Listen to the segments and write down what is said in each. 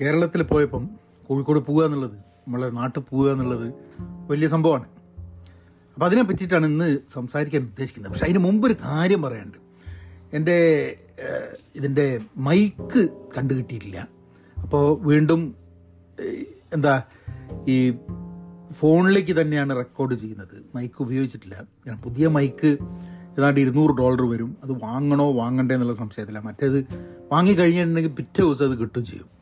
കേരളത്തിൽ പോയപ്പം കോഴിക്കോട് പോവുക എന്നുള്ളത് നമ്മളെ നാട്ടിൽ പോവുക എന്നുള്ളത് വലിയ സംഭവമാണ്. അപ്പം അതിനെ പറ്റിയിട്ടാണ് ഇന്ന് സംസാരിക്കാൻ ഉദ്ദേശിക്കുന്നത്. പക്ഷെ അതിന് മുമ്പ് ഒരു കാര്യം പറയാനുണ്ട്. എന്റെ ഇതിന്റെ മൈക്ക് കണ്ടു കിട്ടിയിട്ടില്ല അപ്പോൾ വീണ്ടും എന്താ ഈ ഫോണിലേക്ക് തന്നെയാണ് റെക്കോർഡ് ചെയ്യുന്നത്. മൈക്ക് ഉപയോഗിച്ചിട്ടില്ല. ഞാൻ പുതിയ മൈക്ക് ഏതാണ്ട് ഇരുന്നൂറ് ഡോളർ വരും. അത് വാങ്ങണോ വാങ്ങണ്ടേ എന്നുള്ള സംശയത്തില്ല മറ്റേത് വാങ്ങി കഴിഞ്ഞിട്ടുണ്ടെങ്കിൽ പിറ്റേ ദിവസം അത് കിട്ടുകയും ചെയ്യും.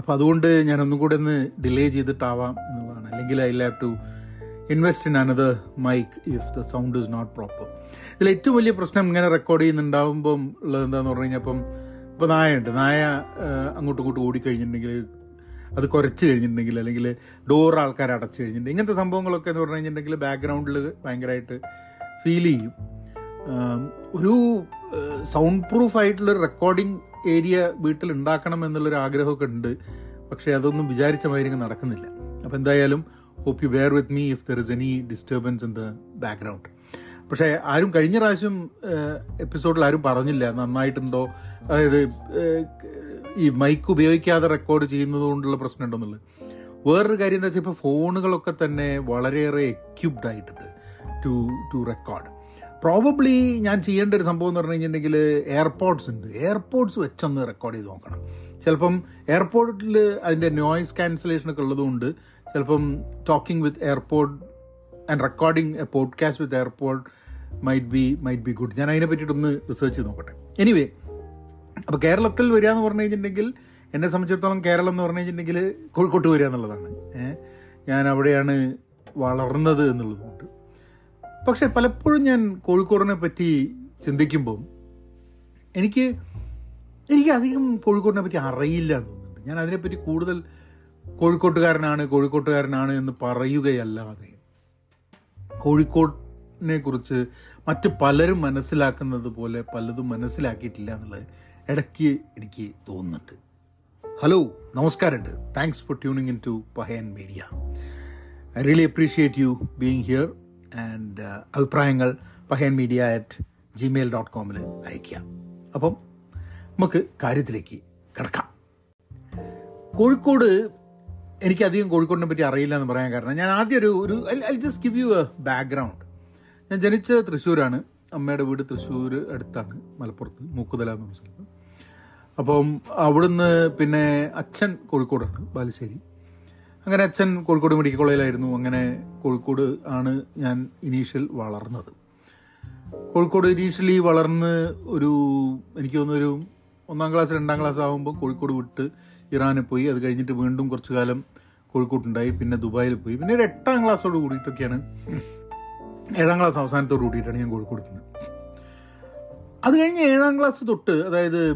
അപ്പോൾ അതുകൊണ്ട് ഞാൻ ഒന്നും കൂടെ ഒന്ന് ഡിലേ ചെയ്തിട്ടാവാം എന്നുള്ളതാണ്. അല്ലെങ്കിൽ I love to invest in another mic if the sound is not proper ഇതിൽ ഏറ്റവും വലിയ പ്രശ്നം ഇങ്ങനെ റെക്കോർഡ് ചെയ്യുന്നുണ്ടാവുമ്പം ഉള്ളത് എന്താന്ന് പറഞ്ഞു കഴിഞ്ഞാൽ ഇപ്പം ഇപ്പോൾ നായയുണ്ട്. നായ അങ്ങോട്ടും ഇങ്ങോട്ടും ഓടിക്കഴിഞ്ഞിട്ടുണ്ടെങ്കിൽ അത് കുറച്ച് കഴിഞ്ഞിട്ടുണ്ടെങ്കിൽ അല്ലെങ്കിൽ ഡോർ ആൾക്കാർ അടച്ചു കഴിഞ്ഞിട്ടുണ്ടെങ്കിൽ ഇങ്ങനത്തെ സംഭവങ്ങളൊക്കെ എന്ന് പറഞ്ഞു കഴിഞ്ഞിട്ടുണ്ടെങ്കിൽ ബാക്ക്ഗ്രൗണ്ടിൽ ഭയങ്കരമായിട്ട് ഫീൽ ചെയ്യും. ഒരു സൗണ്ട് പ്രൂഫ് ആയിട്ടുള്ള റെക്കോർഡിംഗ് ഏരിയ വീട്ടിൽ ഉണ്ടാക്കണം എന്നുള്ളൊരു ആഗ്രഹമൊക്കെ ഉണ്ട്. പക്ഷേ അതൊന്നും വിചാരിച്ച മാതിരി നടക്കുന്നില്ല. അപ്പം എന്തായാലും hope you bear with me if there is any disturbance in the background പക്ഷേ ആരും കഴിഞ്ഞ പ്രാവശ്യം എപ്പിസോഡിൽ ആരും പറഞ്ഞില്ല നന്നായിട്ടുണ്ടോ? അതായത് ഈ മൈക്ക് ഉപയോഗിക്കാതെ റെക്കോർഡ് ചെയ്യുന്നത് കൊണ്ടുള്ള പ്രശ്നം ഉണ്ടെന്നുള്ളത്. വേറൊരു കാര്യം എന്താ വെച്ചാൽ ഇപ്പോൾ ഫോണുകളൊക്കെ തന്നെ വളരെയേറെ എക്യുപ്ഡ് ആയിട്ടുണ്ട് ടു ടു റെക്കോർഡ് പ്രോബബ്ലി ഞാൻ ചെയ്യേണ്ട ഒരു സംഭവം എന്ന് പറഞ്ഞു കഴിഞ്ഞിട്ടുണ്ടെങ്കിൽ എയർപോർട്സ് ഉണ്ട്. എയർപോർട്സ് വെച്ചൊന്ന് റെക്കോർഡ് ചെയ്ത് നോക്കണം. ചിലപ്പം എയർപോർട്ടിൽ അതിന്റെ നോയ്സ് ക്യാൻസലേഷനൊക്കെ ഉള്ളതുകൊണ്ട് ചിലപ്പം talking with airport and recording a podcast with airport might be might be good ഞാൻ അതിനെ പറ്റിയിട്ടൊന്ന് റിസർച്ച് ചെയ്ത് നോക്കട്ടെ. എനിവേ അപ്പോൾ കേരളത്തിൽ വരിക എന്ന് പറഞ്ഞു കഴിഞ്ഞിട്ടുണ്ടെങ്കിൽ എന്നെ സംബന്ധിച്ചിടത്തോളം കേരളം എന്ന് പറഞ്ഞു കഴിഞ്ഞിട്ടുണ്ടെങ്കിൽ കോഴിക്കോട്ട് വരിക എന്നുള്ളതാണ്. ഞാൻ അവിടെയാണ് വളർന്നത് എന്നുള്ളതുകൊണ്ട് പക്ഷെ പലപ്പോഴും ഞാൻ കോഴിക്കോടിനെ പറ്റി ചിന്തിക്കുമ്പോൾ എനിക്ക് എനിക്ക് അധികം കോഴിക്കോടിനെ പറ്റി അറിയില്ല എന്ന് തോന്നുന്നുണ്ട്. ഞാൻ അതിനെപ്പറ്റി കൂടുതൽ കോഴിക്കോട്ടുകാരനാണ് കോഴിക്കോട്ടുകാരനാണ് എന്ന് പറയുകയല്ലാതെ കോഴിക്കോടിനെ കുറിച്ച് മറ്റ് പലരും മനസ്സിലാക്കുന്നത് പോലെ പലതും മനസ്സിലാക്കിയിട്ടില്ല എന്നുള്ളത് ഇടയ്ക്ക് എനിക്ക് തോന്നുന്നുണ്ട്. ഹലോ നമസ്കാരമുണ്ട്. Thanks for tuning in to Pahayan media I really appreciate you being here and അഭിപ്രായങ്ങൾ Pahayan media at Gmail dot കോമിൽ അയയ്ക്കുക. അപ്പം നമുക്ക് കാര്യത്തിലേക്ക് കിടക്കാം. കോഴിക്കോട് എനിക്കധികം കോഴിക്കോടിനെ പറ്റി അറിയില്ല എന്ന് പറയാൻ കാരണം ഞാൻ ആദ്യം ഒരു ഒരു I just give you a background ഞാൻ ജനിച്ച തൃശ്ശൂരാണ്. അമ്മയുടെ വീട് തൃശ്ശൂർ അടുത്താണ് മലപ്പുറത്ത് മൂക്കുതല എന്ന് പറഞ്ഞ സ്ഥലത്ത്. അപ്പം അവിടുന്ന് പിന്നെ അച്ഛൻ കോഴിക്കോടാണ് ബാലുശ്ശേരി. അങ്ങനെ അച്ഛൻ കോഴിക്കോട് മെഡിക്കൽ കോളേജിലായിരുന്നു. അങ്ങനെ കോഴിക്കോട് ആണ് ഞാൻ ഇനീഷ്യൽ വളർന്നത്. കോഴിക്കോട് ഇനീഷ്യലി വളർന്ന് ഒരു എനിക്ക് തോന്നുന്നൊരു ഒന്നാം ക്ലാസ് രണ്ടാം ക്ലാസ് ആകുമ്പോൾ കോഴിക്കോട് വിട്ട് ഇറാനിൽ പോയി. അത് കഴിഞ്ഞിട്ട് വീണ്ടും കുറച്ചു കാലം കോഴിക്കോട്ടുണ്ടായി. പിന്നെ ദുബായിൽ പോയി. പിന്നെ ഒരു എട്ടാം ക്ലാസ്സോട് കൂടിയിട്ടൊക്കെയാണ് ഏഴാം ക്ലാസ് അവസാനത്തോട് കൂടിയിട്ടാണ് ഞാൻ കോഴിക്കോട് എത്തുന്നത് അത് കഴിഞ്ഞ് ഏഴാം ക്ലാസ് തൊട്ട് അതായത്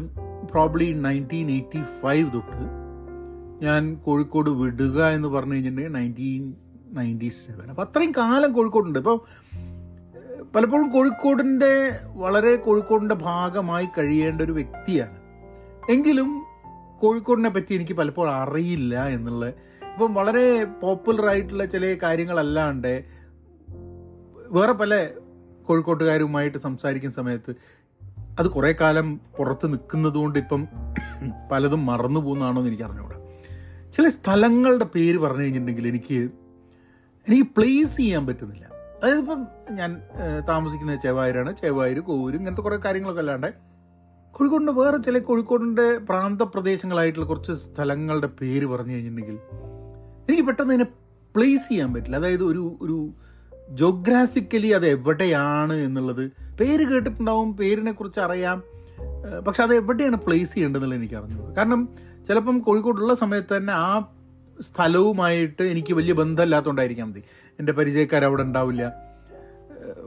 പ്രോബ്ലി നയന്റീൻ എയ്റ്റി ഫൈവ് തൊട്ട് ഞാൻ കോഴിക്കോട് വിടുക എന്ന് പറഞ്ഞു കഴിഞ്ഞിട്ടുണ്ടെങ്കിൽ നയന്റീൻ നയന്റി സെവൻ അപ്പം അത്രയും കാലം കോഴിക്കോടുണ്ട്. ഇപ്പോൾ പലപ്പോഴും കോഴിക്കോടിന്റെ വളരെ കോഴിക്കോടിന്റെ ഭാഗമായി കഴിയേണ്ട ഒരു വ്യക്തിയാണ്. എങ്കിലും കോഴിക്കോടിനെ പറ്റി എനിക്ക് പലപ്പോഴും അറിയില്ല എന്നുള്ള ഇപ്പം വളരെ പോപ്പുലർ ആയിട്ടുള്ള ചില കാര്യങ്ങളല്ലാണ്ട് വേറെ പല കോഴിക്കോട്ടുകാരുമായിട്ട് സംസാരിക്കുന്ന സമയത്ത് അത് കുറേ കാലം പുറത്ത് നിൽക്കുന്നത് കൊണ്ട് ഇപ്പം പലതും മറന്നു പോകുന്നതാണോ എന്ന് എനിക്ക് അറിഞ്ഞുകൂടാ. ചില സ്ഥലങ്ങളുടെ പേര് പറഞ്ഞു കഴിഞ്ഞിട്ടുണ്ടെങ്കിൽ എനിക്ക് എനിക്ക് പ്ലേസ് ചെയ്യാൻ പറ്റുന്നില്ല. അതായത് ഇപ്പം ഞാൻ താമസിക്കുന്ന താമസിക്കുന്നത് ചെവായൂരാണ് ചെവായൂർ കോവൂര് ഇങ്ങനത്തെ കുറേ കാര്യങ്ങളൊക്കെ അല്ലാണ്ട് കോഴിക്കോടിന്റെ വേറെ ചില കോഴിക്കോടിന്റെ പ്രാന്തപ്രദേശങ്ങളായിട്ടുള്ള കുറച്ച് സ്ഥലങ്ങളുടെ പേര് പറഞ്ഞു കഴിഞ്ഞിട്ടുണ്ടെങ്കിൽ എനിക്ക് പെട്ടെന്ന് അതിനെ പ്ലേസ് ചെയ്യാൻ പറ്റില്ല. അതായത് ഒരു ഒരു ജോഗ്രാഫിക്കലി അത് എവിടെയാണ് എന്നുള്ളത് പേര് കേട്ടിട്ടുണ്ടാവും പേരിനെ കുറിച്ച് അറിയാം. പക്ഷെ അത് എവിടെയാണ് പ്ലേസ് ചെയ്യേണ്ടതെന്നുള്ളത് എനിക്ക് അറിഞ്ഞത് കാരണം ചിലപ്പം കോഴിക്കോടുള്ള സമയത്ത് തന്നെ ആ സ്ഥലവുമായിട്ട് എനിക്ക് വലിയ ബന്ധമില്ലാത്തതുകൊണ്ടായിരിക്കാം മതി. എന്റെ പരിചയക്കാർ അവിടെ ഉണ്ടാവില്ല.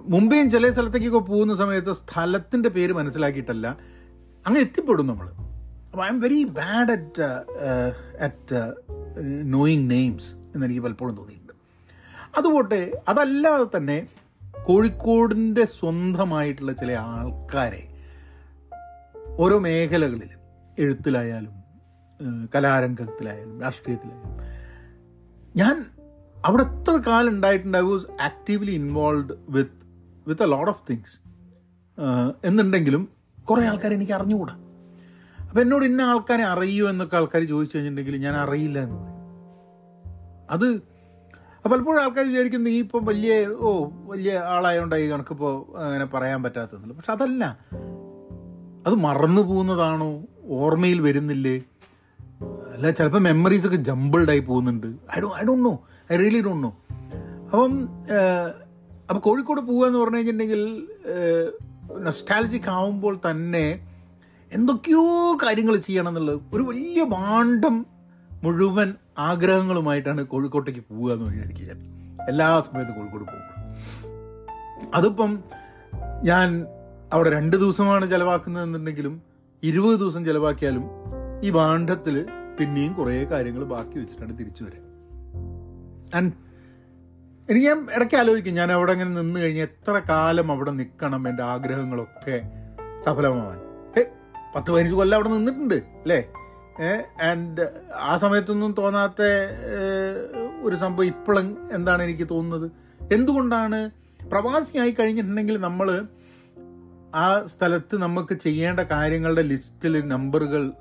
മുംബൈയും ചില സ്ഥലത്തേക്കൊക്കെ പോകുന്ന സമയത്ത് സ്ഥലത്തിന്റെ പേര് മനസ്സിലാക്കിയിട്ടല്ല. അങ്ങ് എത്തിപ്പെടും നമ്മൾ അപ്പോൾ I am very bad at at knowing names എന്നെനിക്ക് പലപ്പോഴും തോന്നിയിട്ടുണ്ട്. അതുപോട്ടെ അതല്ലാതെ തന്നെ കോഴിക്കോടിന്റെ സ്വന്തമായിട്ടുള്ള ചില ആൾക്കാരെ ഓരോ മേഖലകളിലും എഴുത്തിലായാലും കലാരംഗത്തിലായാലും രാഷ്ട്രീയത്തിലായാലും. ഞാൻ അവിടെ എത്ര കാലം ഉണ്ടായിട്ടുണ്ട് I was actively involve with with a lot of things എന്നുണ്ടെങ്കിലും കുറേ ആൾക്കാർ എനിക്ക് അറിഞ്ഞുകൂടാ. അപ്പം എന്നോട് ഇന്ന ആൾക്കാരെ അറിയൂ എന്നൊക്കെ ആൾക്കാർ ചോദിച്ചു കഴിഞ്ഞിട്ടുണ്ടെങ്കിൽ ഞാൻ അറിയില്ല എന്ന് പറയും. അത് അപ്പോൾ പലപ്പോഴും ആൾക്കാർ വിചാരിക്കും നീ ഇപ്പം വലിയ ഓ വലിയ ആളായതുകൊണ്ടായി കണക്കിപ്പോൾ അങ്ങനെ പറയാൻ പറ്റാത്തതെന്നുള്ളൂ പക്ഷെ അതല്ല. അത് മറന്നു പോകുന്നതാണോ? ഓർമ്മയിൽ വരുന്നില്ലേ? അല്ല ചിലപ്പോൾ മെമ്മറീസ് ഒക്കെ ജമ്പിൾഡ് ആയി പോകുന്നുണ്ട്. I do I don't know I really don't know അപ്പം അപ്പം കോഴിക്കോട് പോകുക എന്ന് പറഞ്ഞു കഴിഞ്ഞിട്ടുണ്ടെങ്കിൽ നൊസ്റ്റാലജിക് ആവുമ്പോൾ തന്നെ എന്തൊക്കെയോ കാര്യങ്ങൾ ചെയ്യണം എന്നുള്ളത് ഒരു വലിയ ഭാണ്ഡം മുഴുവൻ ആഗ്രഹങ്ങളുമായിട്ടാണ് കോഴിക്കോട്ടേക്ക് പോവുക എന്ന് വിചാരിക്കുക എല്ലാ സമയത്തും കോഴിക്കോട് പോകുന്നത് അതിപ്പം ഞാൻ അവിടെ രണ്ട് ദിവസമാണ് ചിലവാക്കുന്നതെന്നുണ്ടെങ്കിലും ഇരുപത് ദിവസം ചെലവാക്കിയാലും ഈ ഭാണ്ഡത്തിൽ പിന്നെയും കുറേ കാര്യങ്ങൾ ബാക്കി വെച്ചിട്ടാണ് തിരിച്ചു വരിക ആൻഡ് എനിക്ക് ഞാൻ ഇടയ്ക്ക് ആലോചിക്കും ഞാൻ അവിടെ അങ്ങനെ നിന്ന് കഴിഞ്ഞ് എത്ര കാലം അവിടെ നിൽക്കണം എന്റെ ആഗ്രഹങ്ങളൊക്കെ സഫലമാവാൻ. ഏ പത്ത് പതിനഞ്ച് കൊല്ലം അവിടെ നിന്നിട്ടുണ്ട് അല്ലേ? ആൻഡ് ആ സമയത്തൊന്നും തോന്നാത്ത ഒരു സംഭവം ഇപ്പോഴും എന്താണ് എനിക്ക് തോന്നുന്നത്? എന്തുകൊണ്ടാണ് പ്രവാസിയായി കഴിഞ്ഞിട്ടുണ്ടെങ്കിൽ നമ്മൾ ആ സ്ഥലത്ത് നമുക്ക് ചെയ്യേണ്ട കാര്യങ്ങളുടെ ലിസ്റ്റിൽ നമ്പറുകൾ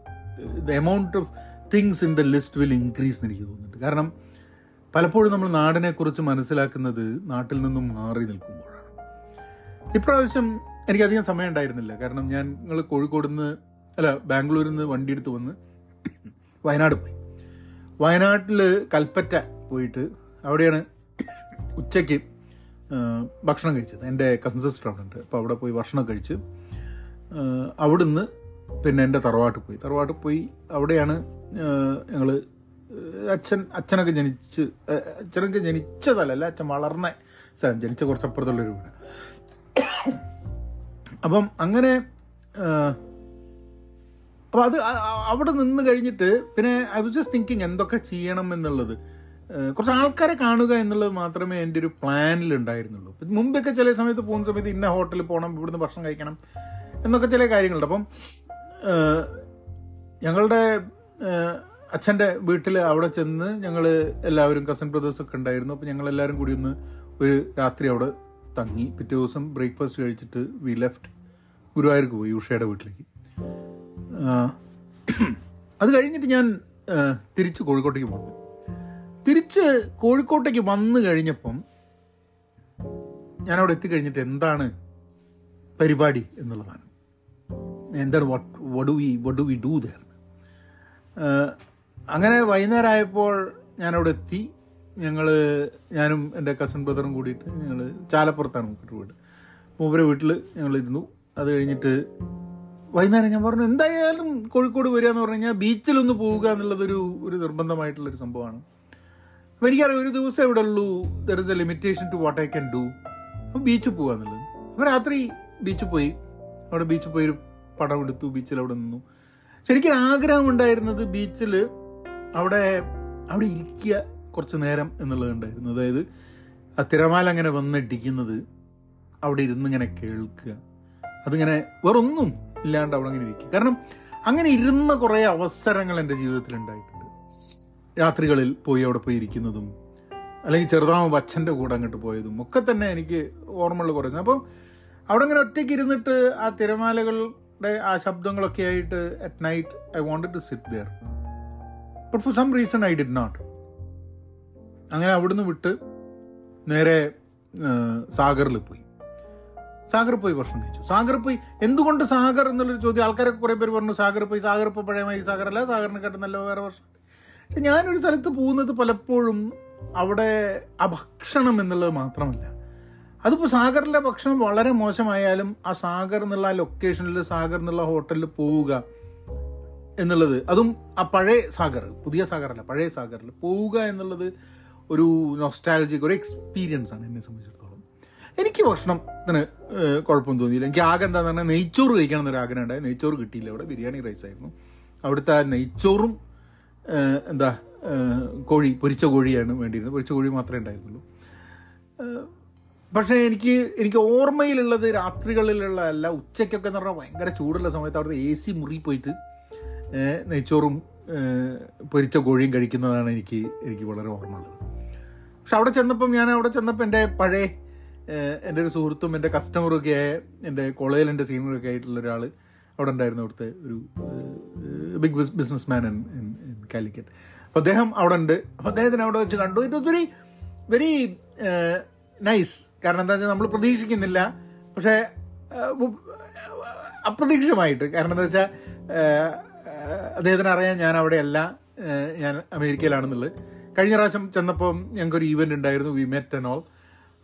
the amount of things in the list will increase എന്ന് എനിക്ക് തോന്നുന്നുണ്ട്. കാരണം പലപ്പോഴും നമ്മൾ നാടിനെക്കുറിച്ച് മനസ്സിലാക്കുന്നത് നാട്ടിൽ നിന്നും മാറി നിൽക്കുമ്പോഴാണ്. ഇപ്രാവശ്യം എനിക്കധികം സമയം ഉണ്ടായിരുന്നില്ല. കാരണം ഞാൻ നിങ്ങൾ കോഴിക്കോട് നിന്ന് അല്ല ബാംഗ്ലൂരിൽ നിന്ന് വണ്ടി എടുത്ത് വന്ന് വയനാട് പോയി. വയനാട്ടിൽ കൽപ്പറ്റ പോയിട്ട് അവിടെയാണ് ഉച്ചയ്ക്ക് ഭക്ഷണം കഴിച്ചത്. എന്റെ കസിൻ സിസ്റ്റർ അവിടെ ഉണ്ട്. അപ്പോൾ അവിടെ പോയി ഭക്ഷണം കഴിച്ച് അവിടുന്ന് പിന്നെ എന്റെ തറവാട്ടിൽ പോയി. തറവാട്ടിൽ പോയി അവിടെയാണ് ഞങ്ങൾ അച്ഛൻ അച്ഛനൊക്കെ ജനിച്ച് അച്ഛനൊക്കെ ജനിച്ച സ്ഥലമല്ല അച്ഛൻ വളർന്ന സ്ഥലം ജനിച്ച കുറച്ചപ്പുറത്തുള്ളൊരു വീട്. അപ്പം അങ്ങനെ അപ്പം അത് അവിടെ നിന്ന് കഴിഞ്ഞിട്ട് പിന്നെ ഐ വാസ് ജസ്റ്റ് തിങ്കിങ് എന്തൊക്കെ ചെയ്യണം എന്നുള്ളത്. കുറച്ച് ആൾക്കാരെ കാണുക എന്നുള്ളത് മാത്രമേ എന്റെ ഒരു പ്ലാനിൽ ഉണ്ടായിരുന്നുള്ളൂ. മുമ്പൊക്കെ ചില സമയത്ത് പോകുന്ന സമയത്ത് ഇന്ന ഹോട്ടലിൽ പോകണം ഇവിടുന്ന് ഭക്ഷണം കഴിക്കണം എന്നൊക്കെ ചില കാര്യങ്ങളുണ്ട്. അപ്പം ഞങ്ങളുടെ അച്ഛന്റെ വീട്ടിൽ അവിടെ ചെന്ന് ഞങ്ങൾ എല്ലാവരും കസിൻ ബ്രദേഴ്സൊക്കെ ഉണ്ടായിരുന്നു. അപ്പോൾ ഞങ്ങൾ എല്ലാവരും കൂടി ഒന്ന് ഒരു രാത്രി അവിടെ തങ്ങി. പിറ്റേ ദിവസം ബ്രേക്ക്ഫാസ്റ്റ് കഴിച്ചിട്ട് വി ലെഫ്റ്റ് ഗുരുവായൂർക്ക് പോയി ഉഷയുടെ വീട്ടിലേക്ക്. അത് കഴിഞ്ഞിട്ട് ഞാൻ തിരിച്ച് കോഴിക്കോട്ടേക്ക് പോകുന്നു തിരിച്ച് കോഴിക്കോട്ടേക്ക് വന്നു കഴിഞ്ഞപ്പം ഞാനവിടെ എത്തിക്കഴിഞ്ഞിട്ട് എന്താണ് പരിപാടി എന്നുള്ളതാണ്. എന്താണ് what what we do we do there അങ്ങനെ വൈകുന്നേരം ആയപ്പോൾ ഞാനവിടെ എത്തി ഞങ്ങൾ ഞാനും എന്റെ കസിൻ ബ്രദറും കൂടിയിട്ട് ഞങ്ങൾ ചാലപ്പുറത്താണ് മൂപ്പരുടെ വീട് മൂപ്പരെ വീട്ടിൽ ഞങ്ങൾ ഇരുന്നു അത് കഴിഞ്ഞിട്ട് വൈകുന്നേരം ഞാൻ പറഞ്ഞു എന്തായാലും കോഴിക്കോട് വരിക എന്ന് പറഞ്ഞു കഴിഞ്ഞാൽ ബീച്ചിലൊന്ന് പോവുക എന്നുള്ളതൊരു ഒരു നിർബന്ധമായിട്ടുള്ളൊരു സംഭവമാണ്. അപ്പോൾ എനിക്കറിയാം ഒരു ദിവസം എവിടെ ഉള്ളൂ. There is a limitation to what I can do അപ്പോൾ ബീച്ചിൽ പോകുക എന്നുള്ളത്. അപ്പോൾ രാത്രി ബീച്ചിൽ പോയി. അവിടെ ബീച്ചിൽ പോയി ഒരു പടം എടുത്തു ബീച്ചിൽ അവിടെ നിന്നു. ശരിക്കും ആഗ്രഹം ഉണ്ടായിരുന്നത് ബീച്ചിൽ അവിടെ അവിടെ ഇരിക്കുക കുറച്ച് നേരം എന്നുള്ളത് ഉണ്ടായിരുന്നു. അതായത് ആ തിരമാല അങ്ങനെ വന്നിടിക്കുന്നത് അവിടെ ഇരുന്ന് ഇങ്ങനെ കേൾക്കുക. അതിങ്ങനെ വേറൊന്നും ഇല്ലാണ്ട് അവിടെ അങ്ങനെ ഇരിക്കുക. കാരണം അങ്ങനെ ഇരുന്ന കുറേ അവസരങ്ങൾ എന്റെ ജീവിതത്തിൽ ഉണ്ടായിട്ടുണ്ട്. രാത്രികളിൽ പോയി അവിടെ പോയി ഇരിക്കുന്നതും അല്ലെങ്കിൽ ചെറുതാവുമ്പോൾ അച്ഛന്റെ കൂടെ അങ്ങോട്ട് പോയതും ഒക്കെ തന്നെ എനിക്ക് ഓർമ്മയുള്ള കുറച്ച് അപ്പം അവിടെ ഇങ്ങനെ ഒറ്റയ്ക്ക് ഇരുന്നിട്ട് ആ തിരമാലകളുടെ ആ ശബ്ദങ്ങളൊക്കെ ആയിട്ട് at night I wanted to sit there but for some reason I did not അങ്ങനെ അവിടുന്ന് വിട്ട് നേരെ സാഗറിൽ പോയി. സാഗർ പോയി ഭക്ഷണം കഴിച്ചു. സാഗർ പോയി എന്തുകൊണ്ട് സാഗർ എന്നുള്ളൊരു ചോദ്യം ആൾക്കാരൊക്കെ കുറേ പേര് പറഞ്ഞു സാഗർ പോയി സാഗർ ഇപ്പോൾ പഴയമായി സാഗർ അല്ല സാഗറിനെ കേട്ട് നല്ല വേറെ ഭക്ഷണം. പക്ഷെ ഞാനൊരു സ്ഥലത്ത് പോകുന്നത് പലപ്പോഴും അവിടെ ആ ഭക്ഷണം എന്നുള്ളത് മാത്രമല്ല. അതിപ്പോൾ സാഗറിലെ ഭക്ഷണം വളരെ മോശമായാലും ആ സാഗർ എന്നുള്ള ലൊക്കേഷനിൽ സാഗർ എന്നുള്ള ഹോട്ടലിൽ പോവുക എന്നുള്ളത് അതും ആ പഴയ സാഗർ പുതിയ സാഗറല്ല പഴയ സാഗറിൽ പോവുക എന്നുള്ളത് ഒരു നൊസ്റ്റാലജിക് ഒരു എക്സ്പീരിയൻസ് ആണ് എന്നെ സംബന്ധിച്ചിടത്തോളം. എനിക്ക് ഭക്ഷണത്തിന് കുഴപ്പമൊന്നും തോന്നിയില്ല. എനിക്ക് ആകെ എന്താണെന്ന് പറഞ്ഞാൽ നെയ്ച്ചോറ് കഴിക്കണം എന്നൊരു ആഗ്രഹം ഉണ്ടായി. നെയ്ച്ചോറ് കിട്ടിയില്ല അവിടെ ബിരിയാണി റൈസ് ആയിരുന്നു. അവിടുത്തെ നെയ്ച്ചോറും എന്താ കോഴി പൊരിച്ച കോഴിയാണ് വേണ്ടിയിരുന്നത്. പൊരിച്ച കോഴി മാത്രമേ ഉണ്ടായിരുന്നുള്ളൂ. പക്ഷേ എനിക്ക് എനിക്ക് ഓർമ്മയിലുള്ളത് രാത്രികളിലുള്ള അല്ല ഉച്ചയ്ക്കൊക്കെ എന്ന് പറഞ്ഞാൽ ഭയങ്കര ചൂടുള്ള സമയത്ത് അവിടുത്തെ എ സി മുറി പോയിട്ട് നെയ്ച്ചോറും പൊരിച്ച കോഴിയും കഴിക്കുന്നതാണ് എനിക്ക് എനിക്ക് വളരെ ഓർമ്മയുള്ളത്. പക്ഷെ അവിടെ ചെന്നപ്പം ഞാൻ അവിടെ ചെന്നപ്പോൾ എന്റെ പഴയ എന്റെ ഒരു സുഹൃത്തും എന്റെ കസ്റ്റമറും ഒക്കെ ആയ എന്റെ കോളേജിൽ എന്റെ സീനിയറൊക്കെ ആയിട്ടുള്ള ഒരാൾ അവിടെ ഉണ്ടായിരുന്നു അവിടുത്തെ ഒരു big businessman in in Calicut അപ്പോൾ അദ്ദേഹം അവിടെ ഉണ്ട്. അപ്പോൾ അദ്ദേഹത്തിന് അവിടെ വെച്ച് കണ്ടു. It was very very nice കാരണം എന്താ വെച്ചാൽ നമ്മൾ പ്രതീക്ഷിക്കുന്നില്ല. പക്ഷേ അപ്രതീക്ഷിതമായിട്ട്. കാരണം എന്താ വെച്ചാൽ അദ്ദേഹത്തിന് അറിയാൻ ഞാൻ അവിടെയല്ല ഞാൻ അമേരിക്കയിലാണെന്നുള്ളത്. കഴിഞ്ഞ പ്രാവശ്യം ചെന്നപ്പോൾ ഞങ്ങൾക്കൊരു ഈവెന്റ് ഉണ്ടായിരുന്നു വി മെറ്റ് ആൻഡ് ഓൾ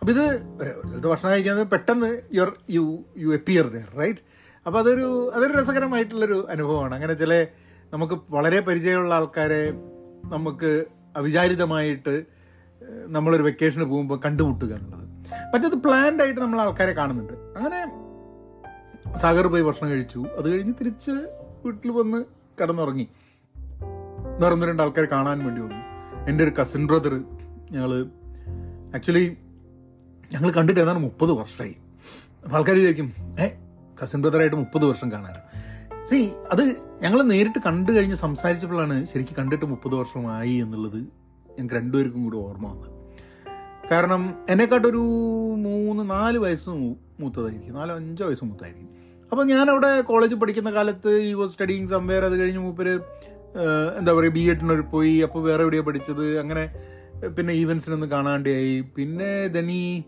അപ്പോൾ ഇത് ഒരു സ്ഥലത്ത് ഭക്ഷണം കഴിക്കുന്നത് പെട്ടെന്ന് your you you appear there right അപ്പോൾ അതൊരു അതൊരു രസകരമായിട്ടുള്ളൊരു അനുഭവമാണ്. അങ്ങനെ ചില നമുക്ക് വളരെ പരിചയമുള്ള ആൾക്കാരെ നമുക്ക് അവിചാരിതമായിട്ട് നമ്മളൊരു വെക്കേഷന് പോകുമ്പോൾ കണ്ടുമുട്ടുക എന്നുള്ളത്. മറ്റത് പ്ലാൻഡ് ആയിട്ട് നമ്മൾ ആൾക്കാരെ കാണുന്നുണ്ട്. അങ്ങനെ സാഗർ പോയി ഭക്ഷണം കഴിച്ചു. അത് കഴിഞ്ഞ് തിരിച്ച് വീട്ടിൽ വന്ന് കിടന്നുറങ്ങി. വേറൊന്ന് രണ്ട് ആൾക്കാരെ കാണാൻ വേണ്ടി വന്നു. എന്റെ ഒരു കസിൻ ബ്രദർ ഞങ്ങൾ ആക്ച്വലി ഞങ്ങൾ കണ്ടിട്ട് ഏതാണ്ട് മുപ്പത് വർഷമായി അപ്പം ആൾക്കാർ ചോദിക്കും ഏ കസിൻ ബ്രദറായിട്ട് മുപ്പത് വർഷം കാണാൻ സി അത് ഞങ്ങൾ നേരിട്ട് കണ്ടു കഴിഞ്ഞ് സംസാരിച്ചപ്പോഴാണ് ശരിക്കും കണ്ടിട്ട് മുപ്പത് വർഷമായി എന്നുള്ളത് ഞങ്ങൾക്ക് രണ്ടുപേർക്കും കൂടി ഓർമ്മ വന്നത്. കാരണം എന്നെക്കാട്ടൊരു മൂന്ന് നാല് വയസ്സ് മൂത്തതായിരിക്കും. നാലോ അഞ്ചോ വയസ്സ് മൂത്തായിരിക്കും. അപ്പോൾ ഞാനവിടെ കോളേജിൽ പഠിക്കുന്ന കാലത്ത് ഈ വാസ് സ്റ്റഡിങ് സംവെയർ അത് കഴിഞ്ഞ് മൂപ്പര് എന്താ പറയുക ബി എഡിനൊരു പോയി. അപ്പോൾ വേറെ എവിടെയാണ് പഠിച്ചത്? അങ്ങനെ പിന്നെ ഈവൻസിനൊന്ന് കാണാണ്ടായി. പിന്നെ ധനി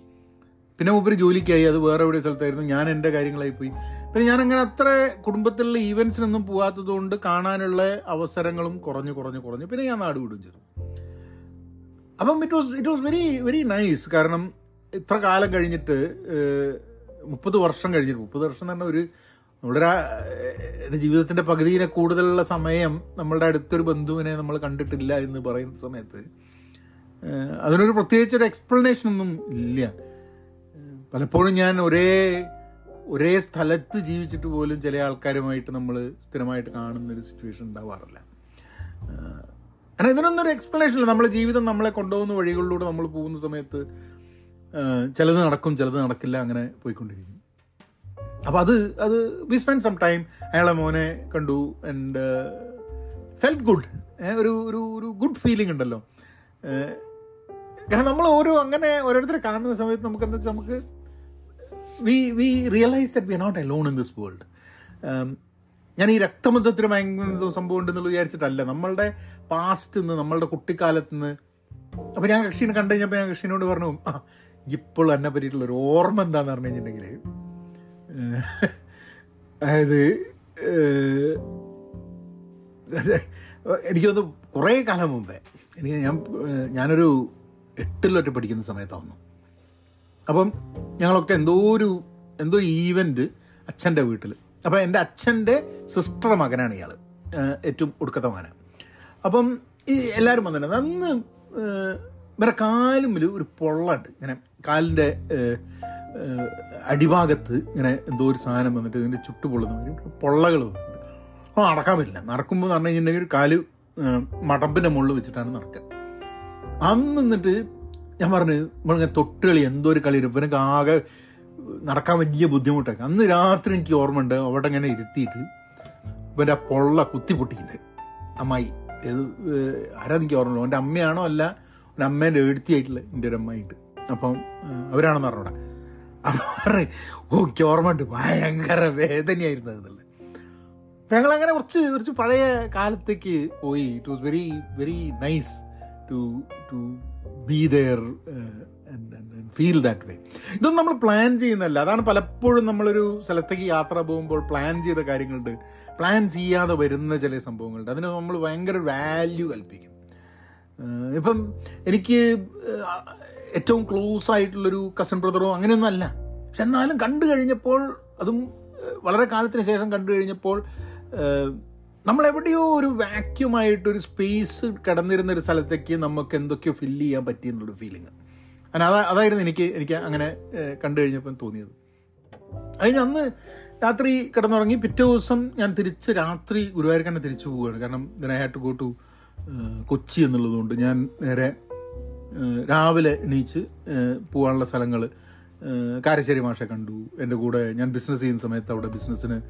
പിന്നെ മൂപ്പര് ജോലിക്കായി. അത് വേറെ എവിടെ സ്ഥലത്തായിരുന്നു. ഞാൻ എന്റെ കാര്യങ്ങളായി പോയി. പിന്നെ ഞാൻ അത്ര കുടുംബത്തിലുള്ള ഈവൻസിനൊന്നും പോകാത്തത് കൊണ്ട് കാണാനുള്ള അവസരങ്ങളും കുറഞ്ഞു കുറഞ്ഞു കുറഞ്ഞു. പിന്നെ ഞാൻ നാട് വിടും അപ്പം it was it was very very nice കാരണം ഇത്ര കാലം കഴിഞ്ഞിട്ട് മുപ്പത് വർഷം കഴിഞ്ഞിട്ട് മുപ്പത് വർഷം തന്നെ ഒരു നമ്മുടെ എന്റെ ജീവിതത്തിന്റെ പകുതിയിലെ കൂടുതലുള്ള സമയം നമ്മളുടെ അടുത്തൊരു ബന്ധുവിനെ നമ്മൾ കണ്ടിട്ടില്ല എന്ന് പറയുന്ന സമയത്ത് അതിനൊരു പ്രത്യേകിച്ച് ഒരു എക്സ്പ്ലനേഷൻ ഒന്നും ഇല്ല. പലപ്പോഴും ഞാൻ ഒരേ ഒരേ സ്ഥലത്ത് ജീവിച്ചിട്ട് പോലും ചില ആൾക്കാരുമായിട്ട് നമ്മൾ സ്ഥിരമായിട്ട് കാണുന്നൊരു സിറ്റുവേഷൻ ഉണ്ടാവാറില്ല. കാരണം ഇതിനൊന്നും ഒരു എക്സ്പ്ലനേഷൻ ഇല്ല. നമ്മളെ ജീവിതം നമ്മളെ കൊണ്ടുപോകുന്ന വഴികളിലൂടെ നമ്മൾ പോകുന്ന സമയത്ത് ചിലത് നടക്കും ചിലത് നടക്കില്ല അങ്ങനെ പോയിക്കൊണ്ടിരിക്കും. അപ്പോൾ അത് അത് വി സ്പെൻഡ് സം ടൈം അയാളെ മോനെ കണ്ടു ആൻഡ് ഫെൽറ്റ് ഗുഡ് ഒരു ഒരു ഒരു ഗുഡ് ഫീലിംഗ് ഉണ്ടല്ലോ. കാരണം നമ്മൾ ഓരോ അങ്ങനെ ഓരോരുത്തരെ കാണുന്ന സമയത്ത് നമുക്ക് എന്താ വെച്ചാൽ നമുക്ക് we we realise that we not lone in this world ഞാൻ ഈ രക്തബന്ധത്തിന് ഭയങ്കര സംഭവം ഉണ്ടെന്നുള്ള വിചാരിച്ചിട്ടല്ല. നമ്മളുടെ പാസ്റ്റ് നിന്ന് നമ്മളുടെ കുട്ടിക്കാലത്ത് നിന്ന് അപ്പോൾ ഞാൻ കക്ഷീനെ കണ്ടു കഴിഞ്ഞപ്പോൾ ഞാൻ കക്ഷീനോട് പറഞ്ഞു ആ ഇപ്പോൾ എന്നെ പറ്റിയിട്ടുള്ള ഒരു ഓർമ്മ എന്താന്ന് പറഞ്ഞു കഴിഞ്ഞിട്ടുണ്ടെങ്കിൽ അതായത് എനിക്കൊന്ന് കുറേ കാലം മുമ്പേ എനിക്ക് ഞാൻ ഞാനൊരു എട്ടിലൊറ്റ പഠിക്കുന്ന സമയത്താവുന്നു. അപ്പം ഞങ്ങളൊക്കെ എന്തോ ഒരു എന്തോ ഈവന്റ് അച്ഛന്റെ വീട്ടിൽ അപ്പം എന്റെ അച്ഛന്റെ സിസ്റ്റർ മകനാണ് ഇയാൾ ഏറ്റവും ഒടുക്കത്തെ മകൻ അപ്പം ഈ എല്ലാവരും വന്നിട്ടുണ്ട്. അന്ന് ഇവരെ കാലുമ്മിൽ ഒരു പൊള്ളുണ്ട് ഇങ്ങനെ കാലിന്റെ അടിഭാഗത്ത് ഇങ്ങനെ എന്തോ ഒരു സാധനം വന്നിട്ട് ഇതിന്റെ ചുട്ടു പൊള്ളുന്ന പൊള്ളകൾ വന്നിട്ടുണ്ട്. അപ്പോൾ നടക്കാൻ പറ്റില്ല. നടക്കുമ്പോൾ എന്ന് പറഞ്ഞു കഴിഞ്ഞിട്ടുണ്ടെങ്കിൽ കാൽ മടമ്പിന്റെ മുകളിൽ വെച്ചിട്ടാണ് നടക്കുക. അന്ന് എന്നിട്ട് ഞാൻ പറഞ്ഞു നമ്മളിങ്ങനെ തൊട്ടുകളി എന്തോ ഒരു കളി ഇവനൊക്കെ ആകെ നടക്കാൻ വലിയ ബുദ്ധിമുട്ടൊക്കെ. അന്ന് രാത്രി എനിക്ക് ഓർമ്മയുണ്ട് അവിടെ ഇങ്ങനെ ഇരുത്തിയിട്ട് ഇവന്റെ ആ പൊള്ള കുത്തി പൊട്ടിക്കുന്നത്. അമ്മായി. ഏത് ആരാ എനിക്ക് ഓർമ്മയുള്ളൂ എന്റെ അമ്മയാണോ അല്ല എന്റെ അമ്മേന്റെ എഴുത്തിയായിട്ടുള്ള എന്റെ ഒരു അമ്മായിട്ട് അപ്പം അവരാണെന്ന് പറഞ്ഞോടാ. അപ്പം പറഞ്ഞു ഓ എനിക്ക് ഓർമ്മയുണ്ട് ഭയങ്കര വേദനയായിരുന്നു എന്നുള്ളത് അപ്പം ഞങ്ങളങ്ങനെ കുറച്ച് കുറച്ച് പഴയ കാലത്തേക്ക് പോയി. It was very very nice to to be there feel that way ഇതൊന്നും നമ്മൾ പ്ലാൻ ചെയ്യുന്നതല്ല. അതാണ് പലപ്പോഴും നമ്മളൊരു സ്ഥലത്തേക്ക് യാത്ര പോകുമ്പോൾ പ്ലാൻ ചെയ്ത കാര്യങ്ങളുണ്ട്. പ്ലാൻ ചെയ്യാതെ വരുന്ന ചില സംഭവങ്ങളുണ്ട്. അതിന് നമ്മൾ ഭയങ്കര വാല്യൂ കൽപ്പിക്കും. ഇപ്പം എനിക്ക് ഏറ്റവും ക്ലോസ് ആയിട്ടുള്ളൊരു കസിൻ ബ്രദറോ അങ്ങനെയൊന്നും അല്ല. പക്ഷെ എന്നാലും കണ്ടു കഴിഞ്ഞപ്പോൾ അതും വളരെ കാലത്തിന് ശേഷം കണ്ടു കഴിഞ്ഞപ്പോൾ നമ്മൾ നമ്മളെവിടെയോ ഒരു വാക്യൂമായിട്ടൊരു സ്പേസ് കിടന്നിരുന്ന ഒരു സ്ഥലത്തേക്ക് നമുക്ക് എന്തൊക്കെയോ ഫില്ല് ചെയ്യാൻ പറ്റിയെന്നുള്ളൊരു ഫീലിംഗ് അതായിരുന്നു എനിക്ക് എനിക്ക് അങ്ങനെ കണ്ടു കഴിഞ്ഞപ്പം തോന്നിയത്. അതിന് അന്ന് രാത്രി കിടന്നുറങ്ങി പിറ്റേ ദിവസം ഞാൻ തിരിച്ച് രാത്രി ഗുരുവായൂർക്ക് തന്നെ തിരിച്ചു പോവുകയാണ്. കാരണം I had to go to Kochi എന്നുള്ളതുകൊണ്ട് ഞാൻ നേരെ രാവിലെ എണീച്ച് പോകാനുള്ള സ്ഥലങ്ങൾ കാരശ്ശേരി മാഷെ കണ്ടു. എന്റെ കൂടെ ഞാൻ ബിസിനസ് ചെയ്യുന്ന സമയത്ത് അവിടെ ബിസിനസ്സിന്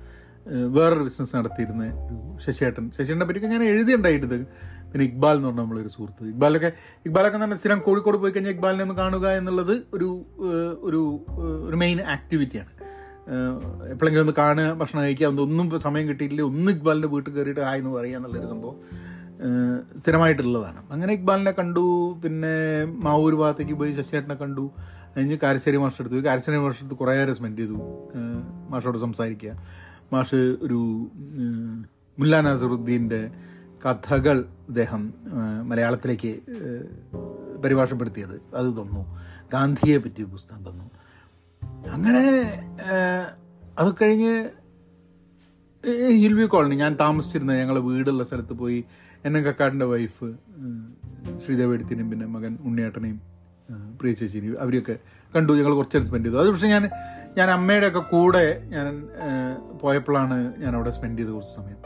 വേറൊരു ബിസിനസ് നടത്തിയിരുന്ന ഒരു ശശിയേട്ടൻ. ശശിയേട്ടനെ പറ്റിയൊക്കെ ഞാൻ എഴുതിയുണ്ടായിട്ട് പിന്നെ ഇക്ബാൽ എന്ന് പറഞ്ഞ നമ്മളൊരു സുഹൃത്ത്. ഇക്ബാലൊക്കെ ഇക്ബാലൊക്കെ തന്നെ സ്ഥിരം കോഴിക്കോട് പോയി കഴിഞ്ഞാൽ ഇക്ബാലിനെ ഒന്ന് കാണുക എന്നുള്ളത് ഒരു ഒരു ഒരു മെയിൻ ആക്ടിവിറ്റിയാണ് എപ്പോഴെങ്കിലും ഒന്ന് കാണുക ഭക്ഷണം കഴിക്കുക ഒന്നും സമയം കിട്ടിയിട്ടില്ല. ഒന്ന് ഇക്ബാലിന്റെ വീട്ടിൽ കയറിയിട്ട് ഹായ് എന്ന് പറയുക എന്നുള്ളൊരു സംഭവം സ്ഥിരമായിട്ടുള്ളതാണ്. അങ്ങനെ ഇക്ബാലിനെ കണ്ടു പിന്നെ മാവൂർ ഭാഗത്തേക്ക് പോയി ശശിയേട്ടനെ കണ്ടു. കഴിഞ്ഞ് കാരശ്ശേരി അടുത്ത് പോയി. കാരശ്ശേരി അടുത്ത് കുറേ നേരം സ്പെൻഡ് ചെയ്തു മാഷോട് സംസാരിക്കുക. മാഷ് ഒരു മുല്ല നസറുദ്ദീന്റെ കഥകൾ അദ്ദേഹം മലയാളത്തിലേക്ക് പരിഭാഷപ്പെടുത്തിയത്. അത് തന്നു. ഗാന്ധിയെ പറ്റിയ പുസ്തകം തന്നു. അങ്ങനെ അത് കഴിഞ്ഞ് ഹിൽവ്യൂ കോളനി ഞാൻ താമസിച്ചിരുന്ന ഞങ്ങളുടെ വീടുള്ള സ്ഥലത്ത് പോയി എന്നെ കക്കാടിന്റെ വൈഫ് ശ്രീദേവ് എടുത്തിനും പിന്നെ മകൻ ഉണ്ണിയേട്ടനെയും പ്രിയ ചേച്ചിനി അവരെയൊക്കെ കണ്ടു. ഞങ്ങൾ കുറച്ചേരം സ്പെൻഡ് ചെയ്തു. അത് പക്ഷേ ഞാൻ ഞാൻ അമ്മയുടെ ഒക്കെ കൂടെ ഞാൻ പോയപ്പോഴാണ് ഞാൻ അവിടെ സ്പെൻഡ് ചെയ്ത് കുറച്ച് സമയം.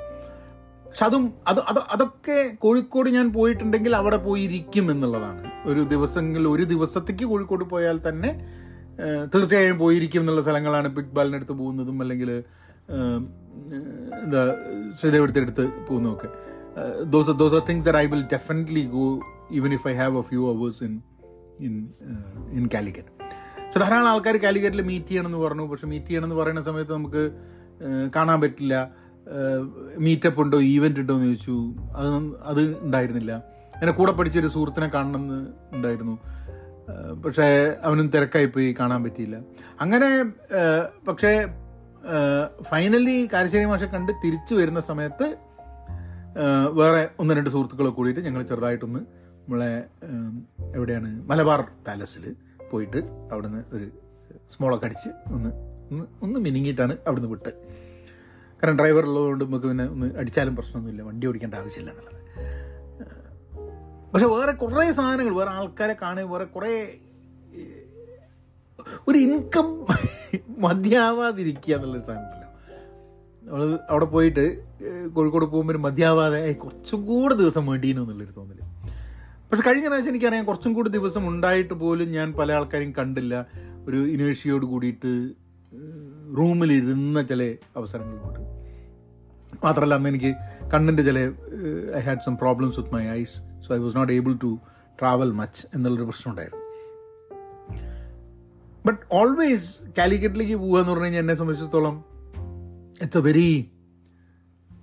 പക്ഷെ അതും അത് അത് അതൊക്കെ കോഴിക്കോട് ഞാൻ പോയിട്ടുണ്ടെങ്കിൽ അവിടെ പോയിരിക്കും എന്നുള്ളതാണ്. ഒരു ദിവസങ്ങളിൽ ഒരു ദിവസത്തേക്ക് കോഴിക്കോട് പോയാൽ തന്നെ തീർച്ചയായും പോയിരിക്കും എന്നുള്ള സ്ഥലങ്ങളാണ് ബിഗ് ബാലിന്റെ അടുത്ത് പോകുന്നതും അല്ലെങ്കിൽ എന്താ ശ്രീദേവിടുത്തെ അടുത്ത് പോകുന്നതൊക്കെ those those are things there I will definitely go even if I have a few hours in in in Calicut. പക്ഷെ ധാരാളം ആൾക്കാർ കാലിക്കറ്റിൽ മീറ്റ് ചെയ്യണമെന്ന് പറഞ്ഞു. പക്ഷെ മീറ്റ് ചെയ്യണമെന്ന് പറയുന്ന സമയത്ത് നമുക്ക് കാണാൻ പറ്റില്ല. മീറ്റപ്പ് ഉണ്ടോ ഈവന്റ് ഉണ്ടോ എന്ന് ചോദിച്ചു. അത് അത് ഉണ്ടായിരുന്നില്ല. എന്നെ കൂടെ പഠിച്ചൊരു സുഹൃത്തിനെ കാണണമെന്ന് ഉണ്ടായിരുന്നു. പക്ഷേ അവനും തിരക്കായിപ്പോയി കാണാൻ പറ്റിയില്ല. അങ്ങനെ പക്ഷേ ഫൈനലി കാരശ്ശേരി മാഷെ കണ്ട് തിരിച്ചു വരുന്ന സമയത്ത് വേറെ ഒന്ന് രണ്ട് സുഹൃത്തുക്കളെ കൂടിയിട്ട് ഞങ്ങൾ ചെറുതായിട്ടൊന്ന് നമ്മളെ എവിടെയാണ്? മലബാർ പാലസിൽ പോയിട്ട് അവിടുന്ന് ഒരു സ്മോളൊക്കെ അടിച്ച് ഒന്ന് ഒന്ന് ഒന്ന് മിനിങ്ങിയിട്ടാണ് അവിടുന്ന് വിട്ട്. കാരണം ഡ്രൈവർ ഉള്ളതുകൊണ്ട് നമുക്ക് പിന്നെ ഒന്ന് അടിച്ചാലും പ്രശ്നമൊന്നുമില്ല. വണ്ടി ഓടിക്കേണ്ട ആവശ്യമില്ല എന്നുള്ളത്. പക്ഷെ വേറെ കുറേ സാധനങ്ങൾ വേറെ ആൾക്കാരെ കാണുക വേറെ കുറേ ഒരു ഇൻകം മതിയാവാതിരിക്കുക എന്നുള്ളൊരു സാധനമില്ല. നമ്മൾ അവിടെ പോയിട്ട് കോഴിക്കോട് പോകുമ്പോൾ മതിയാവാതെ കുറച്ചും കൂടെ ദിവസം വേണ്ടിയിരുന്നു എന്നുള്ളൊരു തോന്നൽ. പക്ഷെ കഴിഞ്ഞ പ്രാവശ്യം എനിക്കറിയാം കുറച്ചും കൂടി ദിവസം ഉണ്ടായിട്ട് പോലും ഞാൻ പല ആൾക്കാരെയും കണ്ടില്ല. ഒരു ഇനേഷ്യയോട് കൂടിയിട്ട് റൂമിലിരുന്ന ചില അവസരങ്ങളുണ്ട്. മാത്രമല്ല അന്ന് എനിക്ക് കണ്ണിന്റെ ചില I had some problems with my eyes so I was not able to travel much എന്നുള്ളൊരു പ്രശ്നം ഉണ്ടായിരുന്നു. ബട്ട് ഓൾവേസ് കാലിക്കറ്റിലേക്ക് പോകുക എന്ന് പറഞ്ഞു കഴിഞ്ഞാൽ എന്നെ സംബന്ധിച്ചിടത്തോളം ഇറ്റ്സ് എ വെരി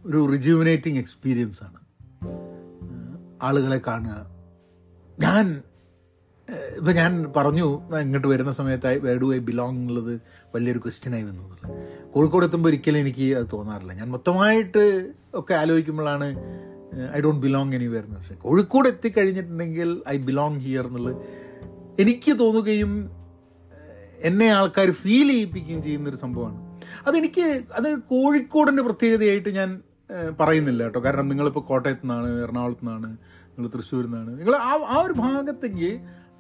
ഒരു റിജ്യൂമിനേറ്റിംഗ് എക്സ്പീരിയൻസ് ആണ്. ആളുകളെ കാണുക ഞാൻ ഇപ്പം ഞാൻ പറഞ്ഞു "ഞാൻ ഇങ്ങോട്ട് വരുന്ന സമയത്തായി വേർ ഡു ഐ ബിലോങ് എന്നുള്ളത് വലിയൊരു ക്വസ്റ്റ്യനായി വന്നു കോഴിക്കോട് എത്തുമ്പോൾ ഒരിക്കലും എനിക്ക് അത് തോന്നാറില്ല. ഞാൻ മൊത്തമായിട്ട് ഒക്കെ ആലോചിക്കുമ്പോഴാണ് ഐ ഡോണ്ട് ബിലോങ് എനി എന്ന് പക്ഷേ കോഴിക്കോട് എത്തിക്കഴിഞ്ഞിട്ടുണ്ടെങ്കിൽ ഐ ബിലോങ് ഹിയർ എന്നുള്ളത് എനിക്ക് തോന്നുകയും എന്നെ ആൾക്കാർ ഫീൽ ചെയ്യിപ്പിക്കുകയും ചെയ്യുന്നൊരു സംഭവമാണ്. അതെനിക്ക് അത് കോഴിക്കോടിന്റെ പ്രത്യേകതയായിട്ട് ഞാൻ പറയുന്നില്ല കേട്ടോ. കാരണം നിങ്ങളിപ്പോൾ കോട്ടയത്തു നിന്നാണ് എറണാകുളത്തു നിന്നാണ് നിങ്ങൾ തൃശ്ശൂരിൽ നിന്നാണ് നിങ്ങൾ ആ ആ ഒരു ഭാഗത്തേക്ക്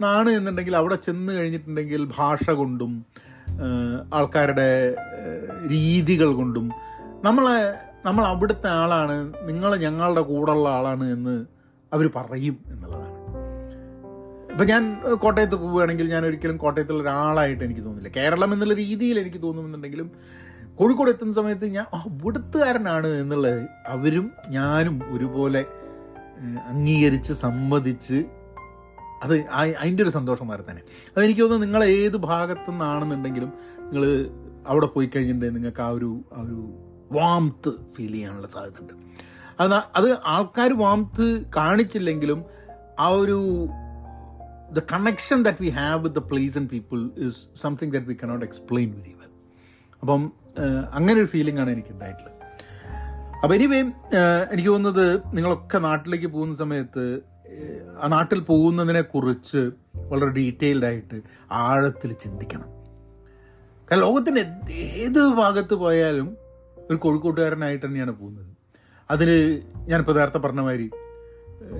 നാണ് എന്നുണ്ടെങ്കിൽ അവിടെ ചെന്ന് കഴിഞ്ഞിട്ടുണ്ടെങ്കിൽ ഭാഷ കൊണ്ടും ആൾക്കാരുടെ രീതികൾ കൊണ്ടും നമ്മളെ നമ്മൾ അവിടുത്തെ ആളാണ് നിങ്ങൾ ഞങ്ങളുടെ കൂടെയുള്ള ആളാണ് എന്ന് അവർ പറയും എന്നുള്ളതാണ്. ഇപ്പം ഞാൻ കോട്ടയത്ത് പോവുകയാണെങ്കിൽ ഞാൻ ഒരിക്കലും കോട്ടയത്തുള്ള ഒരാളായിട്ട് എനിക്ക് തോന്നുന്നില്ല. കേരളം എന്നുള്ള രീതിയിൽ എനിക്ക് തോന്നുമെന്നുണ്ടെങ്കിലും കോഴിക്കോട് എത്തുന്ന സമയത്ത് ഞാൻ അവിടുത്തുകാരനാണ് എന്നുള്ളത് അവരും ഞാനും ഒരുപോലെ അംഗീകരിച്ച് സമ്മതിച്ച് അത് അതിന്റെ ഒരു സന്തോഷം വേറെ തന്നെ. അതെനിക്ക് തോന്നുന്നു നിങ്ങൾ ഏത് ഭാഗത്തു നിന്നാണെന്നുണ്ടെങ്കിലും നിങ്ങൾ അവിടെ പോയി കഴിഞ്ഞിട്ടുണ്ടെങ്കിൽ നിങ്ങൾക്ക് ആ ഒരു ആ ഒരു വാംത്ത് ഫീൽ ചെയ്യാനുള്ള സാധ്യത ഉണ്ട് അത് അത് ആൾക്കാർ വാംത്ത് കാണിച്ചില്ലെങ്കിലും ആ ഒരു the connection that we have with the place and people is something that we cannot explain very well അപ്പം അങ്ങനെ ഒരു ഫീലിംഗ് ആണ് എനിക്ക് ഉണ്ടായിട്ടുള്ളത് അപ്പം എനിവേ എനിക്ക് തോന്നുന്നത് നിങ്ങളൊക്കെ നാട്ടിലേക്ക് പോകുന്ന സമയത്ത് ആ നാട്ടിൽ പോകുന്നതിനെ കുറിച്ച് വളരെ ഡീറ്റെയിൽഡ് ആയിട്ട് ആഴത്തിൽ ചിന്തിക്കണം. കാരണം ലോകത്തിന്റെ ഏത് ഭാഗത്ത് പോയാലും ഒരു കോഴിക്കോട്ടുകാരനായിട്ട് തന്നെയാണ് പോകുന്നത്. അതിൽ ഞാനിപ്പോൾ നേരത്തെ പറഞ്ഞ മാതിരി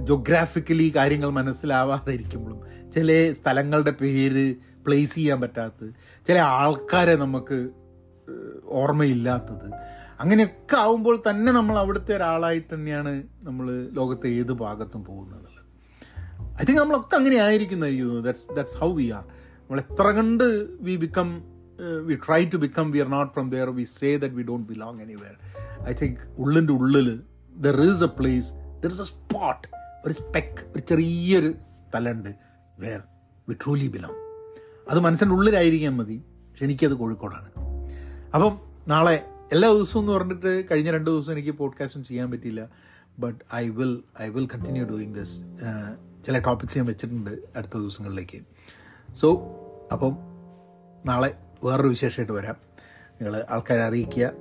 ജോഗ്രാഫിക്കലി കാര്യങ്ങൾ മനസ്സിലാവാതെ ഇരിക്കുമ്പോഴും ചില സ്ഥലങ്ങളുടെ പേര് പ്ലേസ് ചെയ്യാൻ പറ്റാത്തത് ചില ആൾക്കാരെ നമുക്ക് ഓർമ്മയില്ലാത്തത് അങ്ങനെയൊക്കെ ആവുമ്പോൾ തന്നെ നമ്മൾ അവിടുത്തെ ഒരാളായിട്ട് തന്നെയാണ് നമ്മൾ ലോകത്തെ ഏത് ഭാഗത്തും പോകുന്നത് ഐ തിങ്ക് നമ്മളൊക്കെ അങ്ങനെ ആയിരിക്കുന്നതായിരിക്കും that's that's how we are നമ്മൾ എത്ര കണ്ട് we become we try to become we are not from there we say that we don't belong anywhere I think ഉള്ളിന്റെ ഉള്ളിൽ there is a place there is a spot ഒരു speck ഒരു ചെറിയൊരു സ്ഥലമുണ്ട് where we truly belong അത് മനസ്സിന്റെ ഉള്ളിലായിരിക്കാൻ മതി. പക്ഷെ എനിക്കത് കോഴിക്കോടാണ്. അപ്പം നാളെ എല്ലാ ദിവസവും എന്ന് പറഞ്ഞിട്ട് കഴിഞ്ഞ രണ്ട് ദിവസം എനിക്ക് പോഡ്കാസ്റ്റും ചെയ്യാൻ പറ്റിയില്ല. But I will I will continue doing this ചില ടോപ്പിക്സ് ഞാൻ വെച്ചിട്ടുണ്ട് അടുത്ത ദിവസങ്ങളിലേക്ക്. സോ അപ്പം നാളെ വേറൊരു വിശേഷമായിട്ട് വരാം. നിങ്ങൾ ആൾക്കാരെ അറിയിക്കുക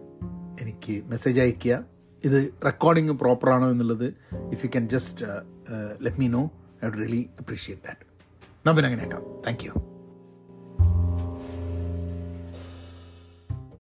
എനിക്ക് മെസ്സേജ് അയയ്ക്കുക. ഇത് റെക്കോർഡിങ് പ്രോപ്പറാണോ എന്നുള്ളത് if you can just let me know I would really appreciate that എന്നാൽ പിന്നെ അങ്ങനെയാക്കാം. Thank you